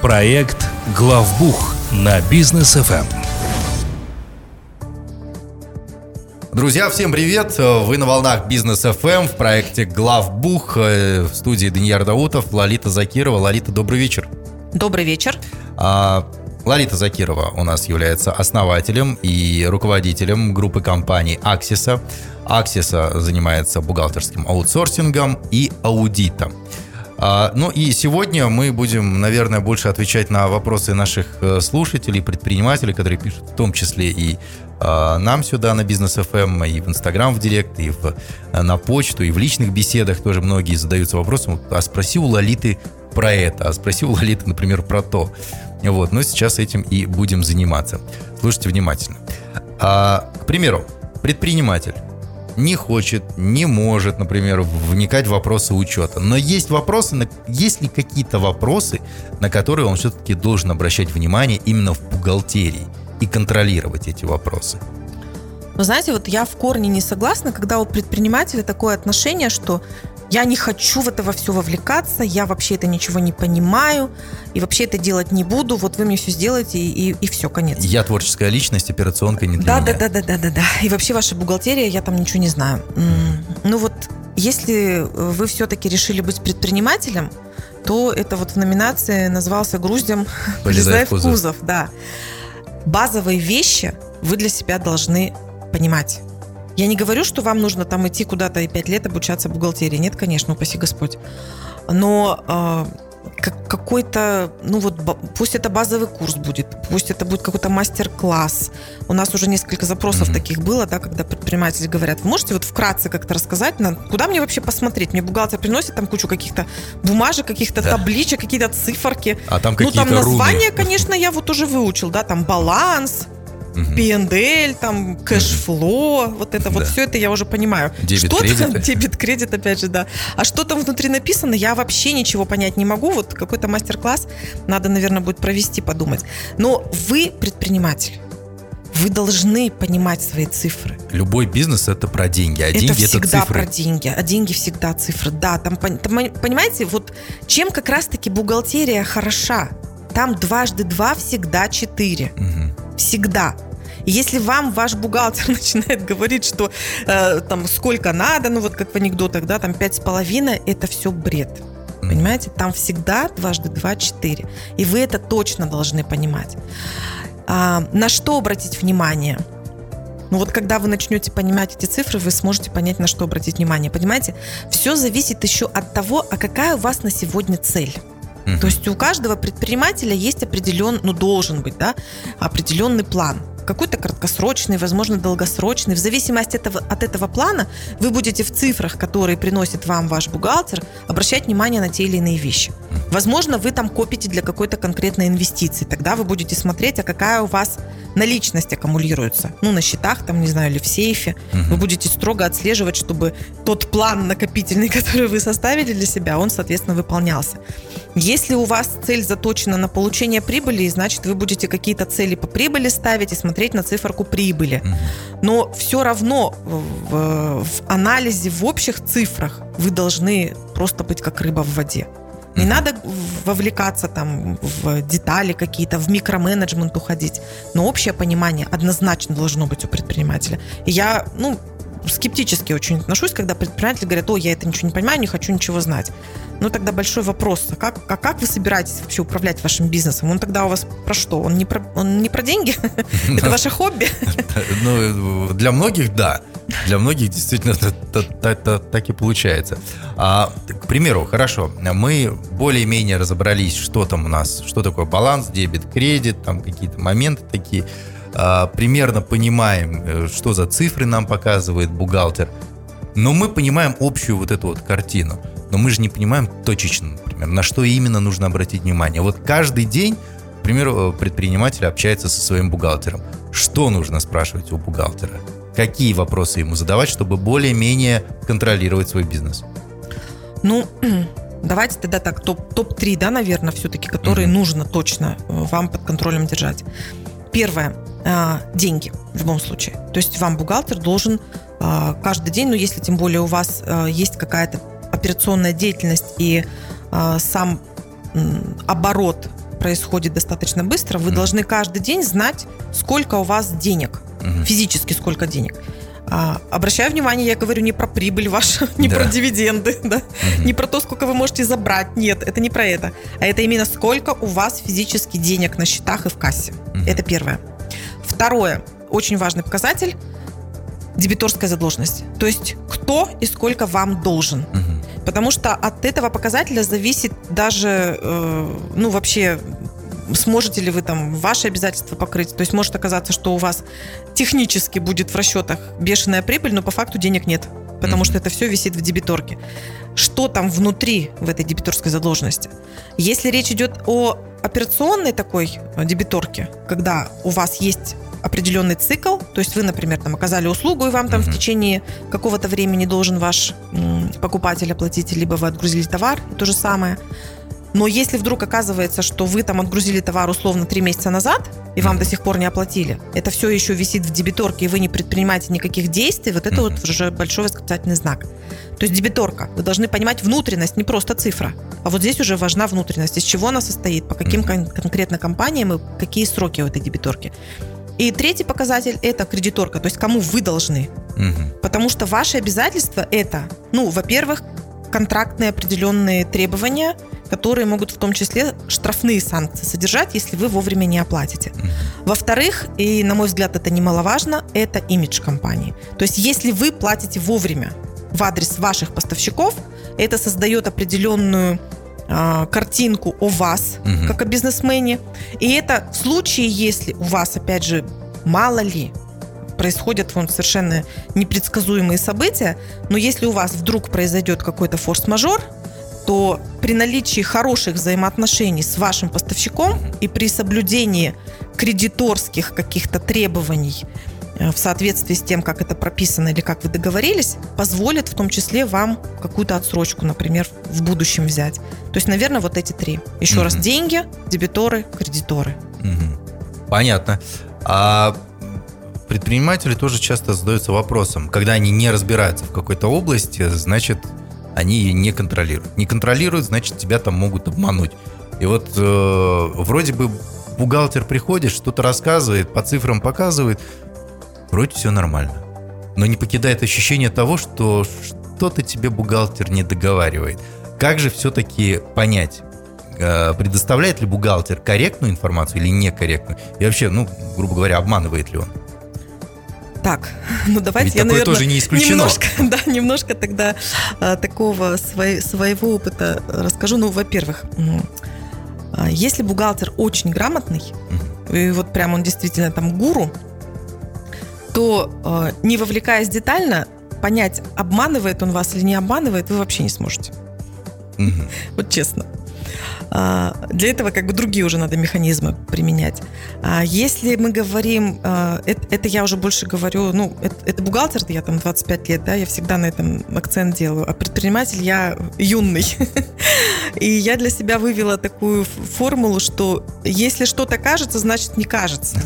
Проект «Главбух» на бизнес ФМ. Друзья, всем привет! Вы на волнах Бизнес ФМ в проекте Главбух э, в студии Даниил Даутов, Лолита Закирова. Лолита, добрый вечер. Добрый вечер. А, Лолита Закирова у нас является основателем и руководителем группы компаний Аксиса. Аксиса занимается бухгалтерским аутсорсингом и аудитом. А, ну и сегодня мы будем, наверное, больше отвечать на вопросы наших э, слушателей, предпринимателей, которые пишут в том числе и а, нам сюда на Бизнес ФМ, и в Инстаграм в Директ, и в, э, на почту, и в личных беседах тоже многие задаются вопросом, а спроси у Лолиты про это, а спроси у Лолиты, например, про то. Вот, но сейчас этим и будем заниматься. Слушайте внимательно. А, к примеру, предприниматель не хочет, не может, например, вникать в вопросы учета. Но есть вопросы, есть ли какие-то вопросы, на которые он все-таки должен обращать внимание именно в бухгалтерии и контролировать эти вопросы? Вы знаете, вот я в корне не согласна, когда у предпринимателя такое отношение, что я не хочу в это во все вовлекаться, я вообще это ничего не понимаю, и вообще это делать не буду, вот вы мне все сделаете, и, и, и все, конец. Я творческая личность, операционка не для да, меня. Да, да, да, да, да, да. И вообще ваша бухгалтерия, я там ничего не знаю. Ну вот, если вы все-таки решили быть предпринимателем, то это вот в номинации назывался «Груздем полезай в кузов». кузов». Да. Базовые вещи вы для себя должны понимать. Я не говорю, что вам нужно там идти куда-то и пять лет обучаться бухгалтерии. Нет, конечно, упаси Господь. Но э, какой-то, ну вот, пусть это базовый курс будет, пусть это будет какой-то мастер-класс. У нас уже несколько запросов mm-hmm. таких было, да, когда предприниматели говорят, вы можете вот вкратце как-то рассказать, на, куда мне вообще посмотреть? Мне бухгалтер приносит там кучу каких-то бумажек, каких-то да. табличек, какие-то циферки. А там какие-то Ну, там название, руны. конечно, я вот уже выучил, да, там баланс, P&L, там, кэшфло, вот это вот все это я уже понимаю. Дебет, что кредит. Там, дебет, кредит, опять же, да. А что там внутри написано, я вообще ничего понять не могу. Вот какой-то мастер-класс надо, наверное, будет провести, подумать. Но вы предприниматель. Вы должны понимать свои цифры. Любой бизнес это про деньги, а это деньги всегда это цифры. про деньги, а деньги всегда цифры. Да, там, там понимаете, вот чем как раз-таки бухгалтерия хороша. Там дважды два всегда четыре. Угу. Всегда. Если вам ваш бухгалтер начинает говорить, что э, там сколько надо, ну вот как в анекдотах, да, там пять с половиной, это все бред. Понимаете? Там всегда дважды два четыре. И вы это точно должны понимать. А, на что обратить внимание? Ну вот когда вы начнете понимать эти цифры, вы сможете понять, на что обратить внимание. Понимаете? Все зависит еще от того, а какая у вас на сегодня цель. То есть у каждого предпринимателя есть определен, ну должен быть, да, определенный план какой-то краткосрочный, возможно, долгосрочный. В зависимости от этого, от этого плана вы будете в цифрах, которые приносит вам ваш бухгалтер, обращать внимание на те или иные вещи. Возможно, вы там копите для какой-то конкретной инвестиции. Тогда вы будете смотреть, а какая у вас наличность аккумулируется. Ну, на счетах, там, не знаю, или в сейфе. Угу. Вы будете строго отслеживать, чтобы тот план накопительный, который вы составили для себя, он, соответственно, выполнялся. Если у вас цель заточена на получение прибыли, значит, вы будете какие-то цели по прибыли ставить и смотреть на циферку прибыли. Но все равно в, в анализе, в общих цифрах вы должны просто быть как рыба в воде. Не надо вовлекаться там в детали какие-то, в микроменеджмент уходить. Но общее понимание однозначно должно быть у предпринимателя. И я, ну, скептически очень отношусь, когда предприниматели говорят, о, я это ничего не понимаю, не хочу ничего знать. Ну, тогда большой вопрос, а как, а как вы собираетесь вообще управлять вашим бизнесом? Он тогда у вас про что? Он не про, он не про деньги? Это ваше хобби? Ну, для многих, да. Для многих действительно так и получается. А, к примеру, хорошо, мы более-менее разобрались, что там у нас, что такое баланс, дебет, кредит, там какие-то моменты такие. А, примерно понимаем, э, что за цифры нам показывает бухгалтер. Но мы понимаем общую вот эту вот картину. Но мы же не понимаем точечно, например, на что именно нужно обратить внимание. Вот каждый день, к примеру, предприниматель общается со своим бухгалтером. Что нужно спрашивать у бухгалтера? Какие вопросы ему задавать, чтобы более-менее контролировать свой бизнес? Ну, давайте тогда так, топ, топ-3, да, наверное, все-таки, которые mm-hmm. нужно точно э, вам под контролем держать. Первое э, – деньги в любом случае. То есть вам бухгалтер должен э, каждый день, ну, если тем более у вас есть какая-то операционная деятельность и э, сам оборот происходит достаточно быстро, вы должны каждый день знать, сколько у вас денег, физически сколько денег. А, обращаю внимание, я говорю не про прибыль вашу, не да. про дивиденды, да? угу. не про то, сколько вы можете забрать. Нет, это не про это. А это именно сколько у вас физически денег на счетах и в кассе. Угу. Это первое. Второе, очень важный показатель дебиторская задолженность. То есть кто и сколько вам должен. Угу. Потому что от этого показателя зависит даже, э, ну, вообще сможете ли вы там ваши обязательства покрыть. То есть может оказаться, что у вас технически будет в расчетах бешеная прибыль, но по факту денег нет, потому mm-hmm. что это все висит в дебиторке. Что там внутри в этой дебиторской задолженности? Если речь идет о операционной такой э, дебиторке, когда у вас есть определенный цикл, то есть вы, например, там оказали услугу, и вам там mm-hmm. в течение какого-то времени должен ваш покупатель оплатить, либо вы отгрузили товар, то же самое. Но если вдруг оказывается, что вы там отгрузили товар условно три месяца назад, и вам до сих пор не оплатили, это все еще висит в дебиторке, и вы не предпринимаете никаких действий, вот это вот уже большой восклицательный знак. То есть дебиторка. Вы должны понимать внутренность, не просто цифра. А вот здесь уже важна внутренность, из чего она состоит, по каким кон- конкретно компаниям и какие сроки у этой дебиторки. И третий показатель – это кредиторка, то есть кому вы должны. Угу. Потому что ваши обязательства – это, ну, во-первых, контрактные определенные требования, которые могут в том числе штрафные санкции содержать, если вы вовремя не оплатите. Во-вторых, и на мой взгляд это немаловажно, это имидж компании. То есть если вы платите вовремя в адрес ваших поставщиков, это создает определенную э, картинку о вас, угу. как о бизнесмене. И это в случае, если у вас, опять же, мало ли, происходят вон, совершенно непредсказуемые события, но если у вас вдруг произойдет какой-то форс-мажор, то при наличии хороших взаимоотношений с вашим поставщиком и при соблюдении кредиторских каких-то требований э, в соответствии с тем, как это прописано или как вы договорились, позволит в том числе вам какую-то отсрочку, например, в будущем взять. То есть, наверное, вот эти три. Еще угу. раз, деньги, дебиторы, кредиторы. Угу. Понятно. А предприниматели тоже часто задаются вопросом, когда они не разбираются в какой-то области, значит, они ее не контролируют. Не контролируют, значит, тебя там могут обмануть. И вот э, вроде бы бухгалтер приходит, что-то рассказывает, по цифрам показывает, вроде все нормально. Но не покидает ощущение того, что что-то тебе бухгалтер не договаривает. Как же все-таки понять, э, предоставляет ли бухгалтер корректную информацию или некорректную? И вообще, ну, грубо говоря, обманывает ли он? Так, ну давайте Ведь я, наверное, тоже не исключено. немножко, да, немножко тогда а, такого свой, своего опыта расскажу. Ну, во-первых, а, если бухгалтер очень грамотный, и вот прям он действительно там гуру, то а, не вовлекаясь детально, понять, обманывает он вас или не обманывает, вы вообще не сможете. Угу. Вот честно. А, для этого как бы другие уже надо механизмы применять. А если мы говорим, а, это, я уже больше говорю, ну, это бухгалтер, я там 25 лет, да, я всегда на этом акцент делаю, а предприниматель я юный. И я для себя вывела такую формулу, что если что-то кажется, значит не кажется.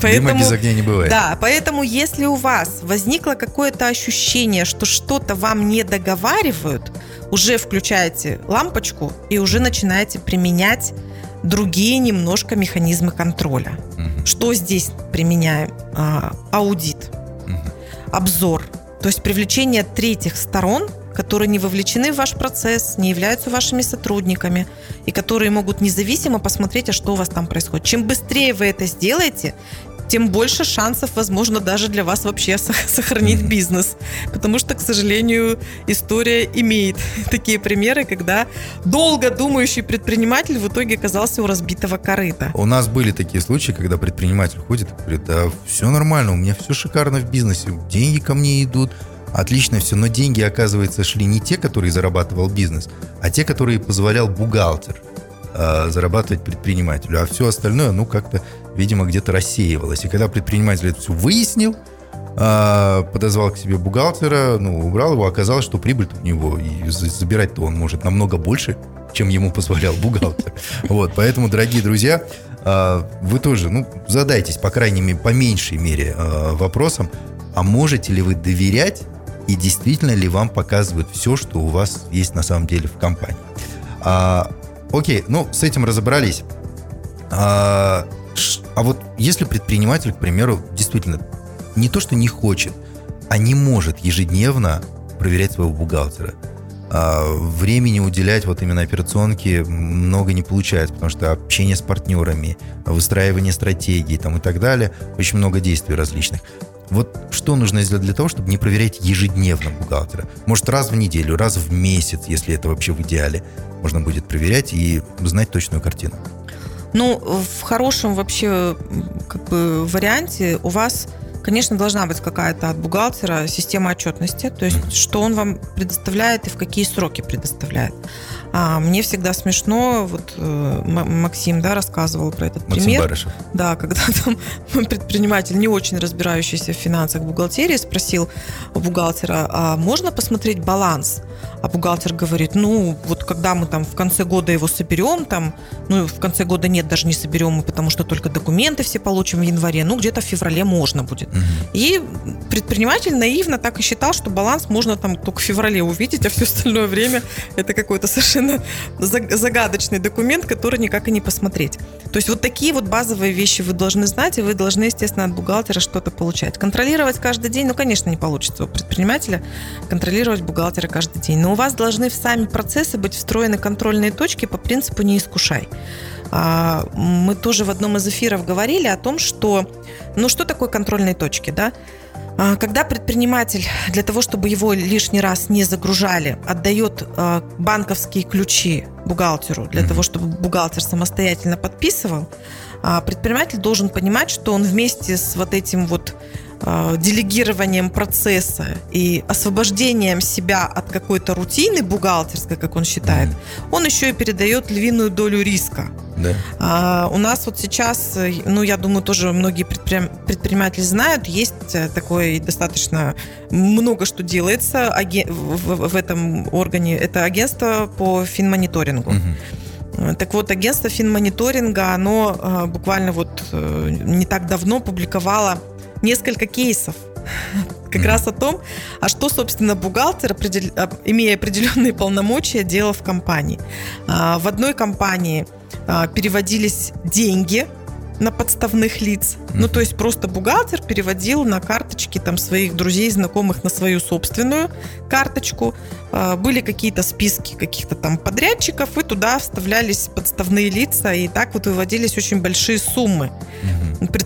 Поэтому, Дыма без огня не бывает. Да, поэтому если у вас возникло какое-то ощущение, что что-то вам не договаривают, уже включаете лампочку и уже начинаете применять другие немножко механизмы контроля. Угу. Что здесь применяем? А, аудит, угу. обзор, то есть привлечение третьих сторон, которые не вовлечены в ваш процесс, не являются вашими сотрудниками и которые могут независимо посмотреть, а что у вас там происходит. Чем быстрее вы это сделаете, тем больше шансов, возможно, даже для вас вообще сохранить бизнес. Потому что, к сожалению, история имеет такие примеры, когда долго думающий предприниматель в итоге оказался у разбитого корыта. У нас были такие случаи, когда предприниматель ходит и говорит, да, все нормально, у меня все шикарно в бизнесе, деньги ко мне идут, отлично все, но деньги, оказывается, шли не те, которые зарабатывал бизнес, а те, которые позволял бухгалтер э, зарабатывать предпринимателю, а все остальное, ну, как-то видимо, где-то рассеивалось. И когда предприниматель это все выяснил, а, подозвал к себе бухгалтера, ну, убрал его, оказалось, что прибыль у него, и забирать-то он может намного больше, чем ему позволял бухгалтер. Вот, поэтому, дорогие друзья, а, вы тоже, ну, задайтесь, по крайней мере, по меньшей мере вопросом, а можете ли вы доверять и действительно ли вам показывают все, что у вас есть на самом деле в компании. окей, ну, с этим разобрались. А, а вот если предприниматель, к примеру, действительно не то, что не хочет, а не может ежедневно проверять своего бухгалтера, а времени уделять вот именно операционке много не получается, потому что общение с партнерами, выстраивание стратегий там и так далее, очень много действий различных. Вот что нужно сделать для того, чтобы не проверять ежедневно бухгалтера? Может, раз в неделю, раз в месяц, если это вообще в идеале, можно будет проверять и знать точную картину. Ну, в хорошем вообще как бы варианте у вас Конечно, должна быть какая-то от бухгалтера система отчетности, то есть что он вам предоставляет и в какие сроки предоставляет. А, мне всегда смешно, вот э, Максим, да, рассказывал про этот Максим пример. Барышев. Да, когда там предприниматель, не очень разбирающийся в финансах бухгалтерии, спросил у бухгалтера, а можно посмотреть баланс? А бухгалтер говорит, ну, вот когда мы там в конце года его соберем, там, ну, в конце года нет, даже не соберем мы, потому что только документы все получим в январе, ну, где-то в феврале можно будет. Угу. И предприниматель наивно так и считал, что баланс можно там только в феврале увидеть, а все остальное время это какой-то совершенно загадочный документ, который никак и не посмотреть. То есть вот такие вот базовые вещи вы должны знать, и вы должны, естественно, от бухгалтера что-то получать. Контролировать каждый день, ну, конечно, не получится у предпринимателя контролировать бухгалтера каждый день. Но у вас должны в сами процессы быть встроены контрольные точки по принципу «не искушай». А, мы тоже в одном из эфиров говорили о том, что, ну, что такое контрольные точки, да? А, когда предприниматель для того, чтобы его лишний раз не загружали, отдает а, банковские ключи бухгалтеру для того, чтобы бухгалтер самостоятельно подписывал, предприниматель должен понимать, что он вместе с вот этим вот делегированием процесса и освобождением себя от какой-то рутины бухгалтерской, как он считает, он еще и передает львиную долю риска. Да. А, у нас вот сейчас, ну, я думаю, тоже многие предприним... предприниматели знают, есть э, такое достаточно много что делается аген... в, в этом органе. Это агентство по финмониторингу. Угу. Так вот, агентство финмониторинга, оно буквально вот не так давно публиковало несколько кейсов как mm. раз о том, а что, собственно, бухгалтер, определ... Имея определенные полномочия, делал в компании. А, в одной компании а, переводились деньги на подставных лиц. Mm-hmm. Ну, то есть просто бухгалтер переводил на карточки там своих друзей, знакомых на свою собственную карточку. Были какие-то списки каких-то там подрядчиков, и туда вставлялись подставные лица, и так вот выводились очень большие суммы. Mm-hmm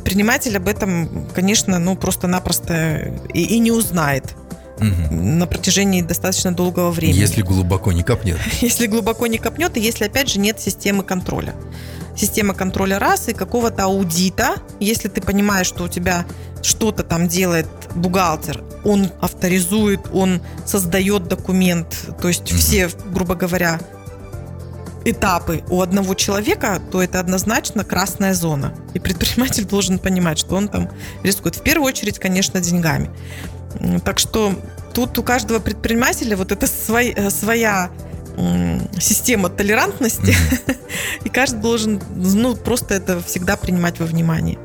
предприниматель об этом, конечно, ну просто-напросто и, и не узнает угу. на протяжении достаточно долгого времени. Если глубоко не копнет. Если глубоко не копнет, и если, опять же, нет системы контроля. Система контроля раз и какого-то аудита, если ты понимаешь, что у тебя что-то там делает бухгалтер, он авторизует, он создает документ, то есть все, грубо говоря, этапы у одного человека, то это однозначно красная зона. И предприниматель должен понимать, что он там рискует. В первую очередь, конечно, деньгами. Так что тут у каждого предпринимателя вот это свой, э, своя система толерантности, и каждый должен ну, просто это всегда принимать во внимание.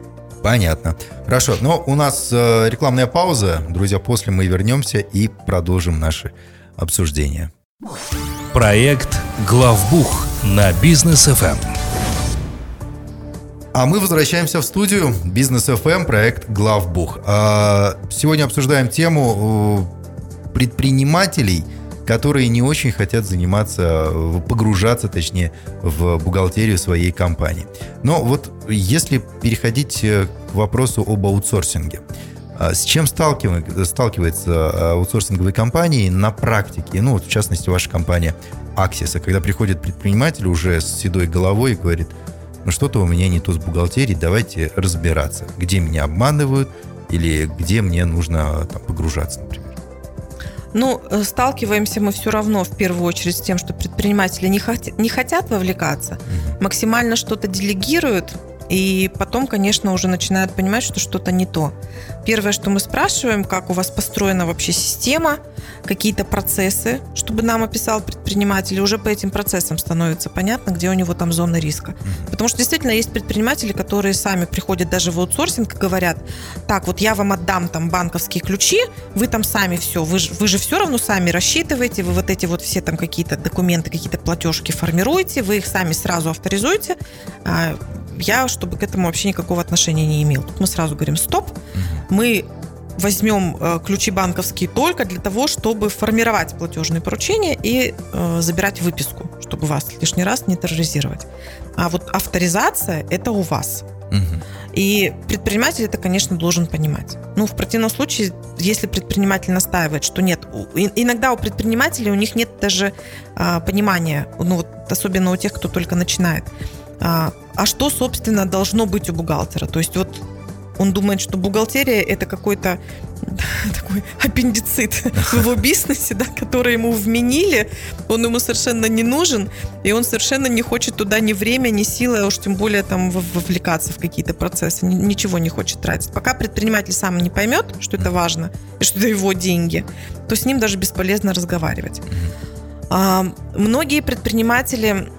Понятно. Хорошо, но у нас э, рекламная пауза. Друзья, после мы вернемся и продолжим наше обсуждение. Проект «Главбух» на бизнес FM. А мы возвращаемся в студию Бизнес FM, проект Главбух. А, сегодня обсуждаем тему э, предпринимателей, которые не очень хотят заниматься, погружаться, точнее, в бухгалтерию своей компании. Но вот если переходить э, к вопросу об аутсорсинге, а с чем сталкивается а, аутсорсинговые компании на практике? Ну, вот в частности, ваша компания Аксиса, когда приходит предприниматель уже с седой головой и говорит, ну что-то у меня не то с бухгалтерией, давайте разбираться, где меня обманывают или где мне нужно там, погружаться, например. Ну, э, сталкиваемся мы все равно в первую очередь с тем, что предприниматели не, хот- не хотят вовлекаться, максимально что-то делегируют, и потом, конечно, уже начинают понимать, что что-то не то. Первое, что мы спрашиваем, как у вас построена вообще система, какие-то процессы, чтобы нам описал предприниматель, и уже по этим процессам становится понятно, где у него там зона риска. Потому что действительно есть предприниматели, которые сами приходят даже в аутсорсинг и говорят, так, вот я вам отдам там банковские ключи, вы там сами все, вы, вы же все равно сами рассчитываете, вы вот эти вот все там какие-то документы, какие-то платежки формируете, вы их сами сразу авторизуете, а я, чтобы к этому вообще никакого отношения не имел. Тут мы сразу говорим, стоп, мы возьмем э, ключи банковские только для того, чтобы формировать платежные поручения и э, забирать выписку, чтобы вас лишний раз не терроризировать. А вот авторизация – это у вас. И предприниматель это, конечно, должен понимать. Ну, в противном случае, если предприниматель настаивает, что нет, иногда у предпринимателей у них нет даже а, понимания, ну вот особенно у тех, кто только начинает. А, а что, собственно, должно быть у бухгалтера? То есть вот он думает, что бухгалтерия это какой-то такой аппендицит в его бизнесе, да, который ему вменили, он ему совершенно не нужен, и он совершенно не хочет туда ни время, ни силы, а уж тем более там вовлекаться в какие-то процессы, ничего не хочет тратить. Пока предприниматель сам не поймет, что это важно, и что это его деньги, то с ним даже бесполезно разговаривать. А, многие предприниматели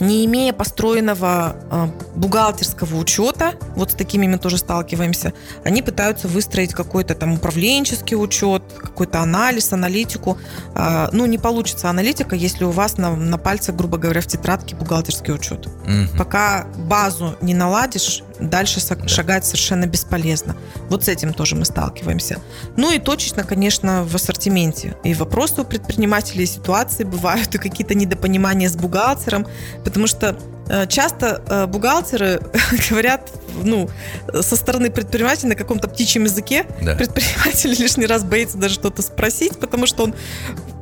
не имея построенного э, бухгалтерского учета, вот с такими мы тоже сталкиваемся, они пытаются выстроить какой-то там управленческий учет, какой-то анализ, аналитику. Э, ну, не получится аналитика, если у вас на, на пальце, грубо говоря, в тетрадке бухгалтерский учет. Угу. Пока базу не наладишь, дальше шагать совершенно бесполезно. Вот с этим тоже мы сталкиваемся. Ну и точечно, конечно, в ассортименте. И вопросы у предпринимателей, ситуации бывают, и какие-то недопонимания с бухгалтером, потому что Э, часто э, бухгалтеры говорят ну, со стороны предпринимателя на каком-то птичьем языке. Да. Предприниматель лишний раз боится даже что-то спросить, потому что он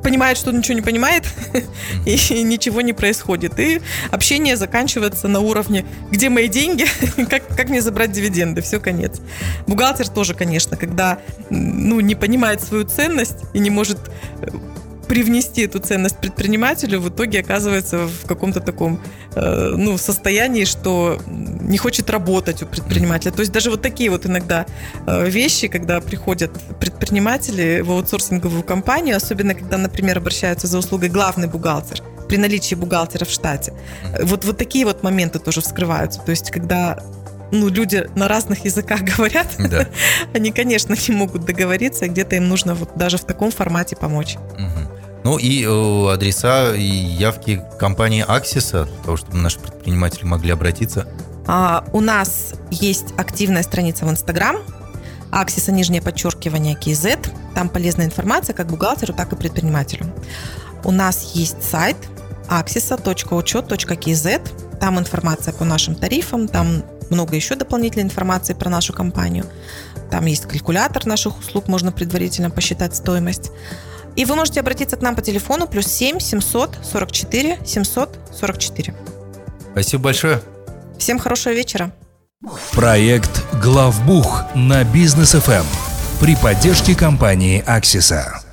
понимает, что он ничего не понимает, и ничего не происходит. И общение заканчивается на уровне, где мои деньги, как, как мне забрать дивиденды, все, конец. Бухгалтер тоже, конечно, когда ну, не понимает свою ценность и не может э, привнести эту ценность предпринимателю, в итоге оказывается в каком-то таком э, ну, состоянии, что не хочет работать у предпринимателя. То есть даже вот такие вот иногда э, вещи, когда приходят предприниматели в аутсорсинговую компанию, особенно когда, например, обращаются за услугой главный бухгалтер, при наличии бухгалтера в штате. Вот, вот такие вот моменты тоже вскрываются. То есть когда ну, люди на разных языках говорят, да. они, конечно, не могут договориться, где-то им нужно вот даже в таком формате помочь. Угу. Ну и э, адреса и явки компании Аксиса, для того, чтобы наши предприниматели могли обратиться. А, у нас есть активная страница в Инстаграм, Аксиса, нижнее подчеркивание, KZ. Там полезная информация как бухгалтеру, так и предпринимателю. У нас есть сайт axisa.учет.kz. Там информация по нашим тарифам, там много еще дополнительной информации про нашу компанию. Там есть калькулятор наших услуг, можно предварительно посчитать стоимость. И вы можете обратиться к нам по телефону плюс 7 744 744. Спасибо большое. Всем хорошего вечера. Проект «Главбух» на бизнес ФМ при поддержке компании «Аксиса».